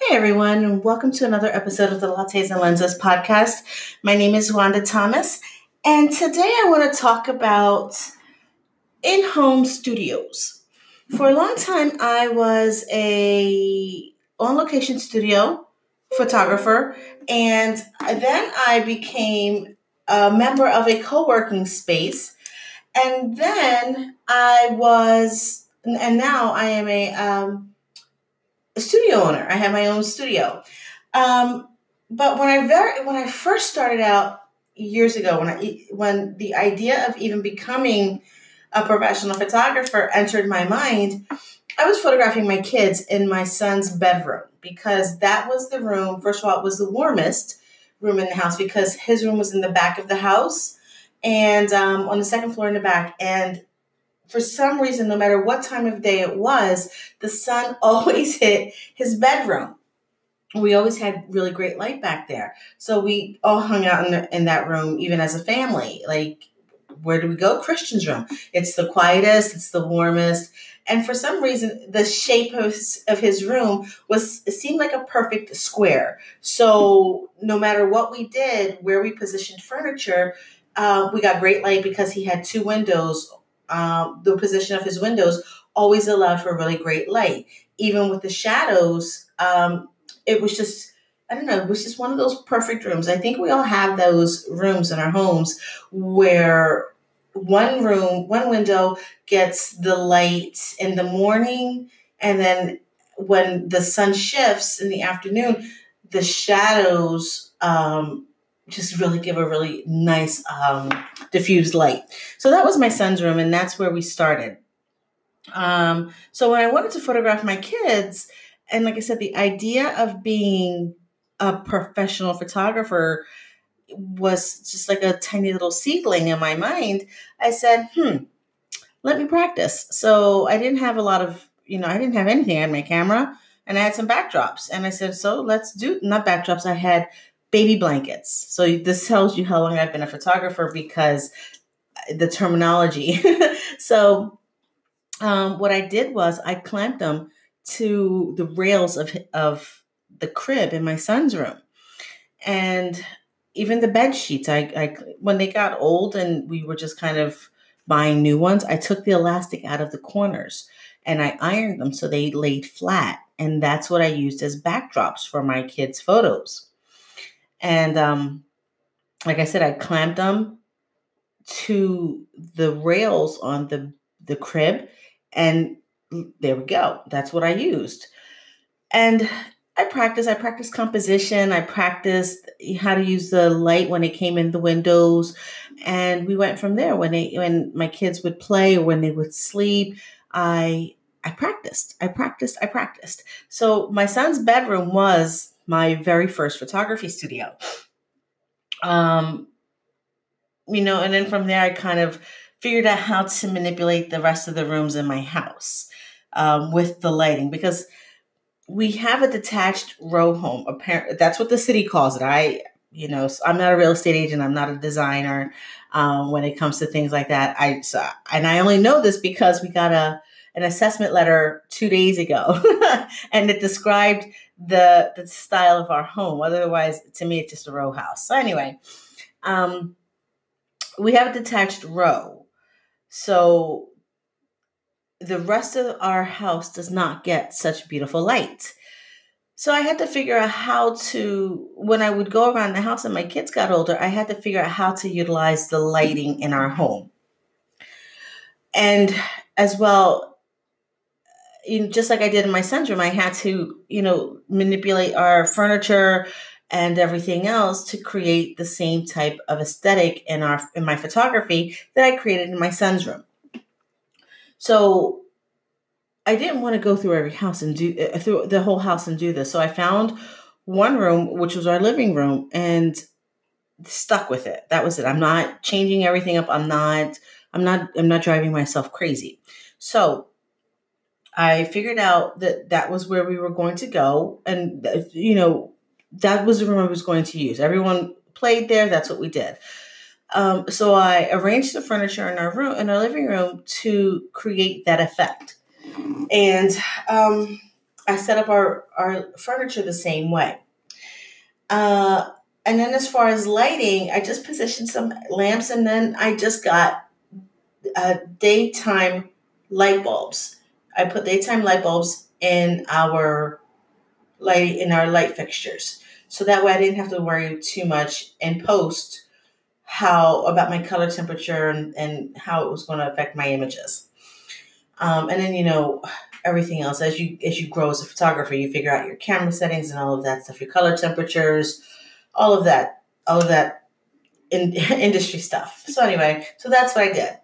Hey everyone, and welcome to another episode of the Lattes and Lenses podcast. My name is Wanda Thomas, and today I want to talk about in home studios. For a long time, I was a on location studio photographer, and then I became a member of a co working space, and then I was, and now I am a um, studio owner. I have my own studio. Um, but when I very when I first started out years ago, when I when the idea of even becoming a professional photographer entered my mind, I was photographing my kids in my son's bedroom because that was the room. First of all, it was the warmest room in the house because his room was in the back of the house and um, on the second floor in the back. And for some reason, no matter what time of day it was, the sun always hit his bedroom. We always had really great light back there. So we all hung out in, the, in that room, even as a family. Like, where do we go? Christian's room. It's the quietest, it's the warmest. And for some reason, the shape of his, of his room was seemed like a perfect square. So no matter what we did, where we positioned furniture, uh, we got great light because he had two windows um, the position of his windows always allowed for really great light. Even with the shadows, um, it was just, I don't know, it was just one of those perfect rooms. I think we all have those rooms in our homes where one room, one window gets the light in the morning, and then when the sun shifts in the afternoon, the shadows um, just really give a really nice um, diffused light. So that was my son's room, and that's where we started. Um, so when I wanted to photograph my kids, and like I said, the idea of being a professional photographer was just like a tiny little seedling in my mind. I said, hmm, let me practice. So I didn't have a lot of, you know, I didn't have anything. I had my camera and I had some backdrops. And I said, so let's do, not backdrops, I had baby blankets. So this tells you how long I've been a photographer because the terminology. so um, what I did was I clamped them to the rails of of the crib in my son's room, and even the bed sheets. I, I when they got old and we were just kind of buying new ones, I took the elastic out of the corners and I ironed them so they laid flat, and that's what I used as backdrops for my kids' photos. And um, like I said, I clamped them to the rails on the the crib, and there we go. That's what I used. And I practiced. I practiced composition. I practiced how to use the light when it came in the windows, and we went from there. When they, when my kids would play or when they would sleep, I I practiced. I practiced. I practiced. So my son's bedroom was my very first photography studio. Um, you know, and then from there, I kind of figured out how to manipulate the rest of the rooms in my house um, with the lighting because we have a detached row home. Apparently, that's what the city calls it. I, you know, I'm not a real estate agent. I'm not a designer. Um, when it comes to things like that, I so, and I only know this because we got a an assessment letter two days ago, and it described the the style of our home. Otherwise, to me, it's just a row house. So anyway, um, we have a detached row, so the rest of our house does not get such beautiful light. So I had to figure out how to, when I would go around the house and my kids got older, I had to figure out how to utilize the lighting in our home. And as well, just like I did in my son's room, I had to, you know, manipulate our furniture and everything else to create the same type of aesthetic in our in my photography that I created in my son's room. So I didn't want to go through every house and do uh, through the whole house and do this. So I found one room, which was our living room, and stuck with it. That was it. I'm not changing everything up. I'm not. I'm not. I'm not driving myself crazy. So I figured out that that was where we were going to go. And, you know, that was the room I was going to use. Everyone played there. That's what we did. Um, so I arranged the furniture in our room, in our living room, to create that effect. And um, I set up our, our furniture the same way. Uh, and then as far as lighting, I just positioned some lamps and then I just got uh, daytime light bulbs. I put daytime light bulbs in our light in our light fixtures. So that way I didn't have to worry too much in post how about my color temperature and, and how it was going to affect my images. Um, and then you know everything else as you as you grow as a photographer, you figure out your camera settings and all of that stuff, your color temperatures, all of that, all of that in, industry stuff. So anyway, so that's what I did.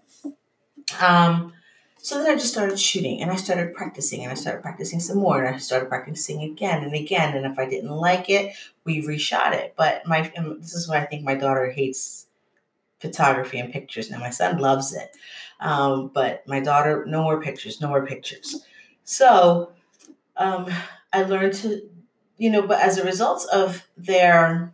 Um, so then I just started shooting and I started practicing and I started practicing some more and I started practicing again and again. And if I didn't like it, we reshot it. But my this is why I think my daughter hates photography and pictures. Now my son loves it. Um, but my daughter, no more pictures, no more pictures. So um, I learned to, you know, but as a result of their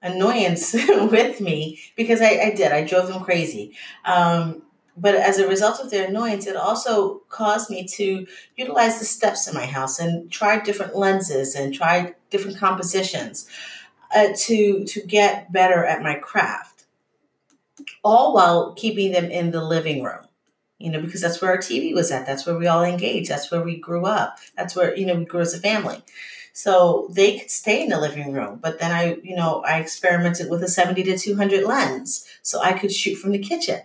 annoyance with me, because I, I, did, I drove them crazy. Um, but as a result of their annoyance, it also caused me to utilize the steps in my house and try different lenses and try different compositions uh, to to get better at my craft, all while keeping them in the living room you know, because that's where our TV was at. That's where we all engaged. That's where we grew up. That's where, you know, we grew as a family. So they could stay in the living room. But then I, you know, I experimented with a 70 to 200 lens. So I could shoot from the kitchen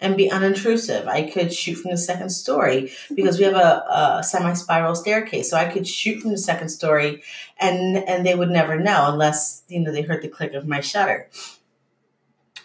and be unintrusive. I could shoot from the second story because we have a, a semi spiral staircase. So I could shoot from the second story and, and they would never know unless, you know, they heard the click of my shutter.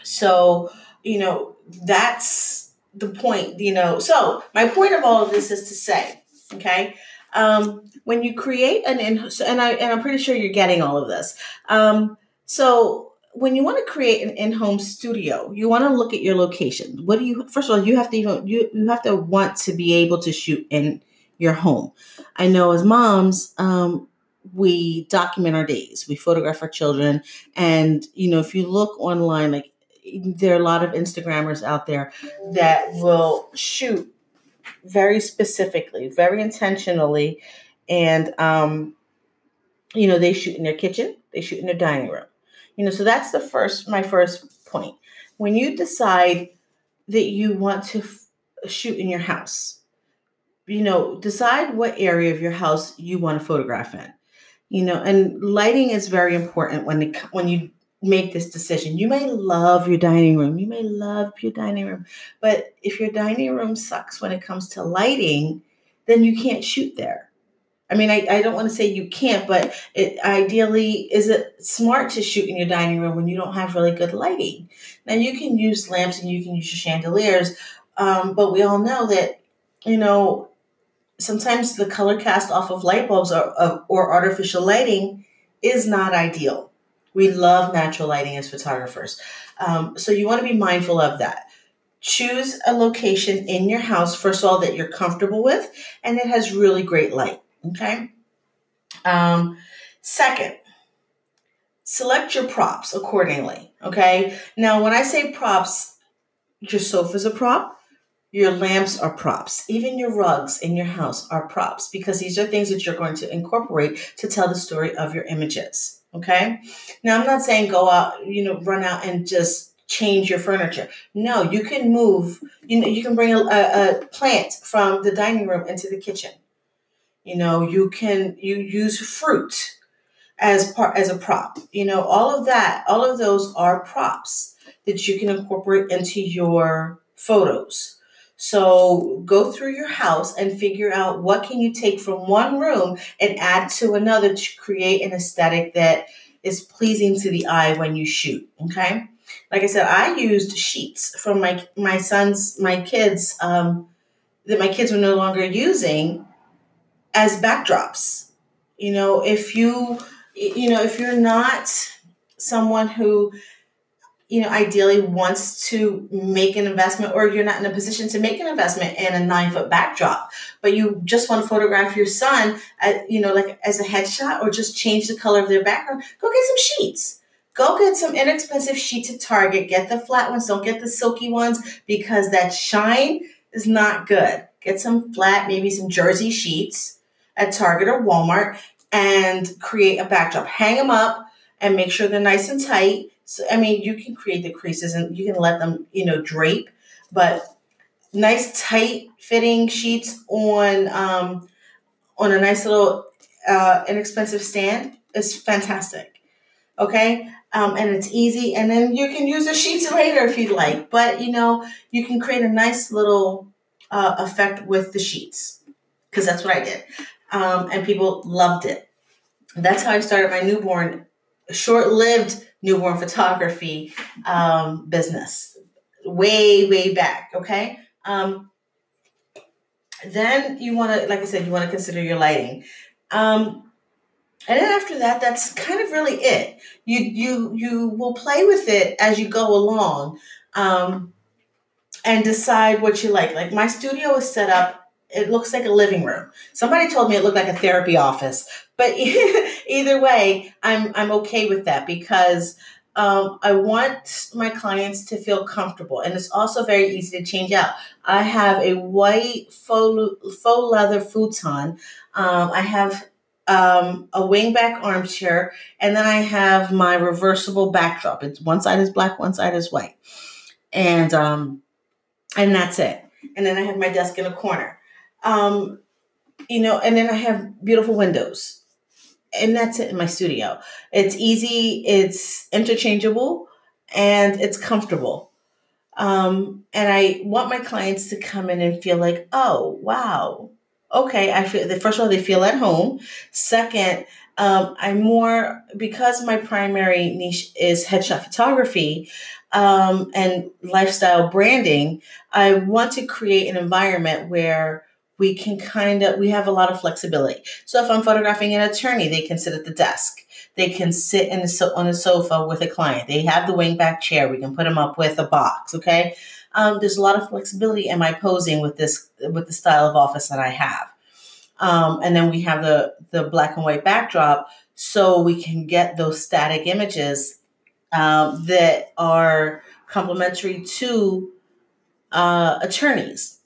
So, you know, that's the point, you know. So my point of all of this is to say, okay, um, when you create an in, and I and I'm pretty sure you're getting all of this. Um, so when you want to create an in-home studio, you want to look at your location. What do you? First of all, you have to even you you have to want to be able to shoot in your home. I know as moms, um, we document our days, we photograph our children, and you know if you look online, like there are a lot of Instagrammers out there that will shoot very specifically, very intentionally, and um, you know they shoot in their kitchen, they shoot in their dining room. You know, so that's the first my first point. When you decide that you want to f- shoot in your house, you know, decide what area of your house you want to photograph in. You know, and lighting is very important when the, when you make this decision. You may love your dining room. You may love your dining room. But if your dining room sucks when it comes to lighting, then you can't shoot there. I mean, I, I don't want to say you can't, but it ideally is it smart to shoot in your dining room when you don't have really good lighting. Now you can use lamps and you can use your chandeliers, um, but we all know that you know sometimes the color cast off of light bulbs or, or artificial lighting is not ideal. We love natural lighting as photographers. Um, so you want to be mindful of that. Choose a location in your house, first of all, that you're comfortable with and it has really great light. Okay. Um, second, select your props accordingly. Okay. Now, when I say props, your sofa's a prop, your lamps are props. Even your rugs in your house are props because these are things that you're going to incorporate to tell the story of your images. Okay. Now, I'm not saying go out, you know, run out and just change your furniture. No, you can move, you know, you can bring a, a, plant from the dining room into the kitchen. You know, you can, you use fruit as part, as a prop. You know, all of that, all of those are props that you can incorporate into your photos. So go through your house and figure out what can you take from one room and add to another to create an aesthetic that is pleasing to the eye when you shoot. Okay. Like I said, I used sheets from my my son's my kids um, that my kids were no longer using as backdrops. You know, if you you know if you're not someone who you know, ideally wants to make an investment or you're not in a position to make an investment in a nine foot backdrop, but you just want to photograph your son, at, you know, like as a headshot or just change the color of their background, go get some sheets. Go get some inexpensive sheets at Target. Get the flat ones. Don't get the silky ones because that shine is not good. Get some flat, maybe some jersey sheets at Target or Walmart and create a backdrop. Hang them up and make sure they're nice and tight. So, I mean, you can create the creases and you can let them, you know, drape, but nice tight fitting sheets on um, on a nice little uh, inexpensive stand is fantastic. Okay, um, and it's easy, and then you can use the sheets later if you'd like. But you know, you can create a nice little uh, effect with the sheets because that's what I did, um, and people loved it. That's how I started my newborn, short-lived newborn photography um, business, way way back. Okay. Um, then you want to, like I said, you want to consider your lighting. Um, and then after that, that's kind of really it. You you you will play with it as you go along, um, and decide what you like. Like my studio is set up. It looks like a living room. Somebody told me it looked like a therapy office, but either way, I'm I'm okay with that because um, I want my clients to feel comfortable, and it's also very easy to change out. I have a white faux, faux leather futon. Um, I have um, a wingback armchair, and then I have my reversible backdrop. It's one side is black, one side is white, and um, and that's it. And then I have my desk in a corner. Um, you know, and then I have beautiful windows and that's it in my studio. It's easy, it's interchangeable, and it's comfortable. Um, and I want my clients to come in and feel like, oh, wow, okay. I feel the first of all they feel at home. Second, um, I'm more because my primary niche is headshot photography um, and lifestyle branding. I want to create an environment where we can kind of we have a lot of flexibility. So if I'm photographing an attorney, they can sit at the desk. They can sit in the, on a sofa with a client. They have the wingback chair. We can put them up with a box. Okay, um, there's a lot of flexibility in my posing with this with the style of office that I have. Um, and then we have the the black and white backdrop, so we can get those static images um, that are complementary to uh, attorneys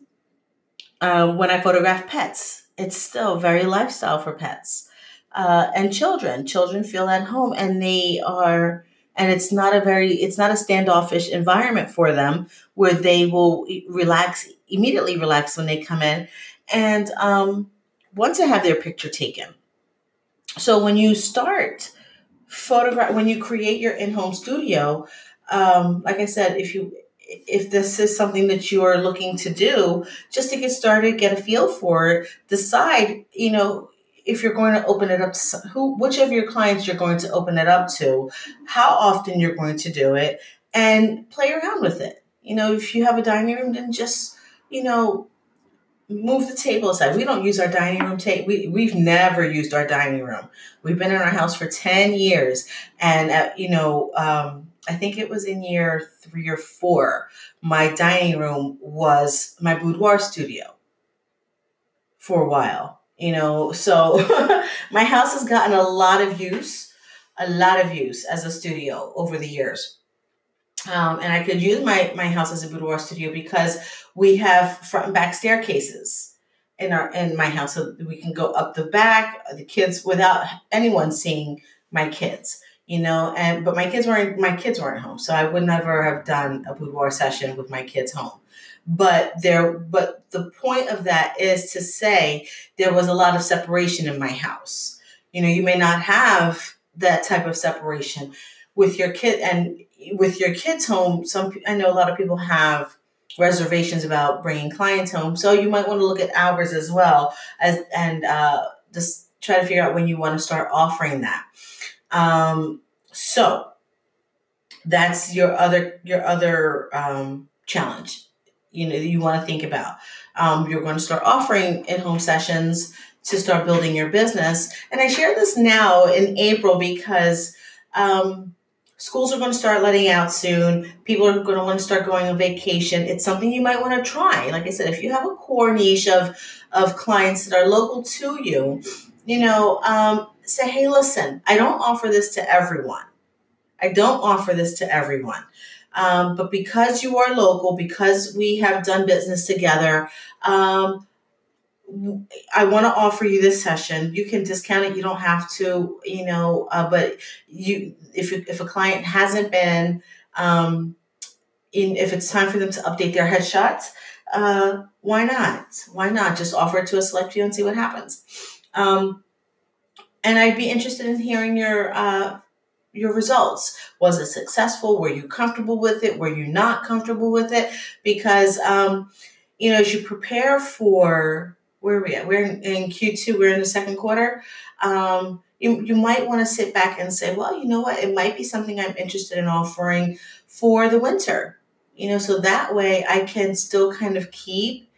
uh, when I photograph pets, it's still very lifestyle for pets uh, and children. Children feel at home and they are, and it's not a very, it's not a standoffish environment for them where they will relax, immediately relax when they come in and um, want to have their picture taken. So when you start photograph, when you create your in-home studio, um, like I said, if you if this is something that you are looking to do, just to get started, get a feel for it, decide, you know, if you're going to open it up to who, which of your clients you're going to open it up to, how often you're going to do it, and play around with it. You know, if you have a dining room, then just, you know, move the table aside. We don't use our dining room table. We, we've never used our dining room. We've been in our house for 10 years. And, you know, um, I think it was in year three or four, my dining room was my boudoir studio for a while, you know. So my house has gotten a lot of use, a lot of use as a studio over the years. Um, and I could use my, my house as a boudoir studio because we have front and back staircases in our in my house, so we can go up the back, the kids without anyone seeing my kids you know? And but my kids weren't my kids weren't home. So i would never have done a boudoir session with my kids home. But there but the point of that is to say there was a lot of separation in my house. You know you may not have that type of separation with your kid and with your kids home some i know a lot of people have reservations about bringing clients home so you might want to look at hours as well as and uh, just try to figure out when you want to start offering that um, so that's your other your other um, challenge. You know you want to think about. Um, you're going to start offering in-home sessions to start building your business. And I share this now in April because um, schools are going to start letting out soon. People are going to want to start going on vacation. It's something you might want to try. Like I said, if you have a core niche of of clients that are local to you, you know, um, say, hey, listen, I don't offer this to everyone. I don't offer this to everyone. Um, but because you are local, because we have done business together, um, I want to offer you this session. You can discount it. You don't have to, you know. Uh, but you, if if a client hasn't been, um, in if it's time for them to update their headshots, uh, why not? Why not just offer it to a select few and see what happens? Um, and I'd be interested in hearing your uh, your results. Was it successful? Were you comfortable with it? Were you not comfortable with it? Because um, you know, as you prepare for where are we at? We're in, in Q2, we're in the second quarter. Um, you, you might want to sit back and say, well, you know what? It might be something I'm interested in offering for the winter. You know, so that way I can still kind of keep.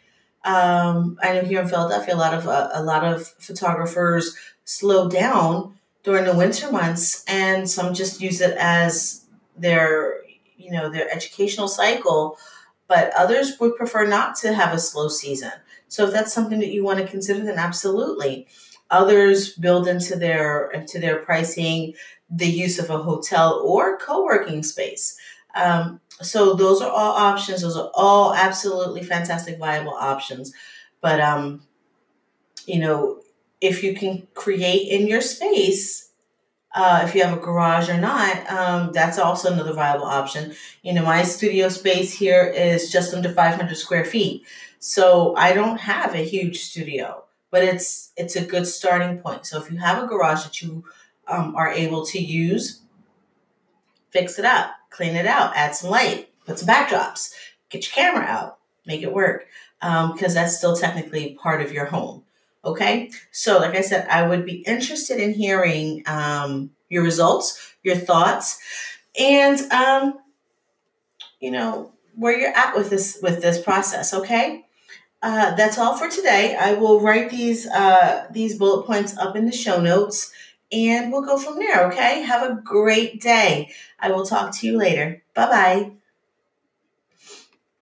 Um, I know here in Philadelphia, a lot of uh, a lot of photographers slow down during the winter months, and some just use it as their you know their educational cycle. But others would prefer not to have a slow season. So if that's something that you want to consider, then absolutely. Others build into their into their pricing the use of a hotel or co-working space. Um, so those are all options. Those are all absolutely fantastic, viable options. But um, you know, if you can create in your space, uh, if you have a garage or not, um, that's also another viable option. You know, my studio space here is just under 500 square feet. So I don't have a huge studio, but it's it's a good starting point. So if you have a garage that you um, are able to use, fix it up, clean it out, add some light, put some backdrops, get your camera out, make it work, because um, that's still technically part of your home. Okay, so like I said, I would be interested in hearing um, your results, your thoughts, and um, you know where you're at with this with this process. Okay, uh, that's all for today. I will write these uh, these bullet points up in the show notes, and we'll go from there. Okay. Have a great day. I will talk to you later. Bye bye.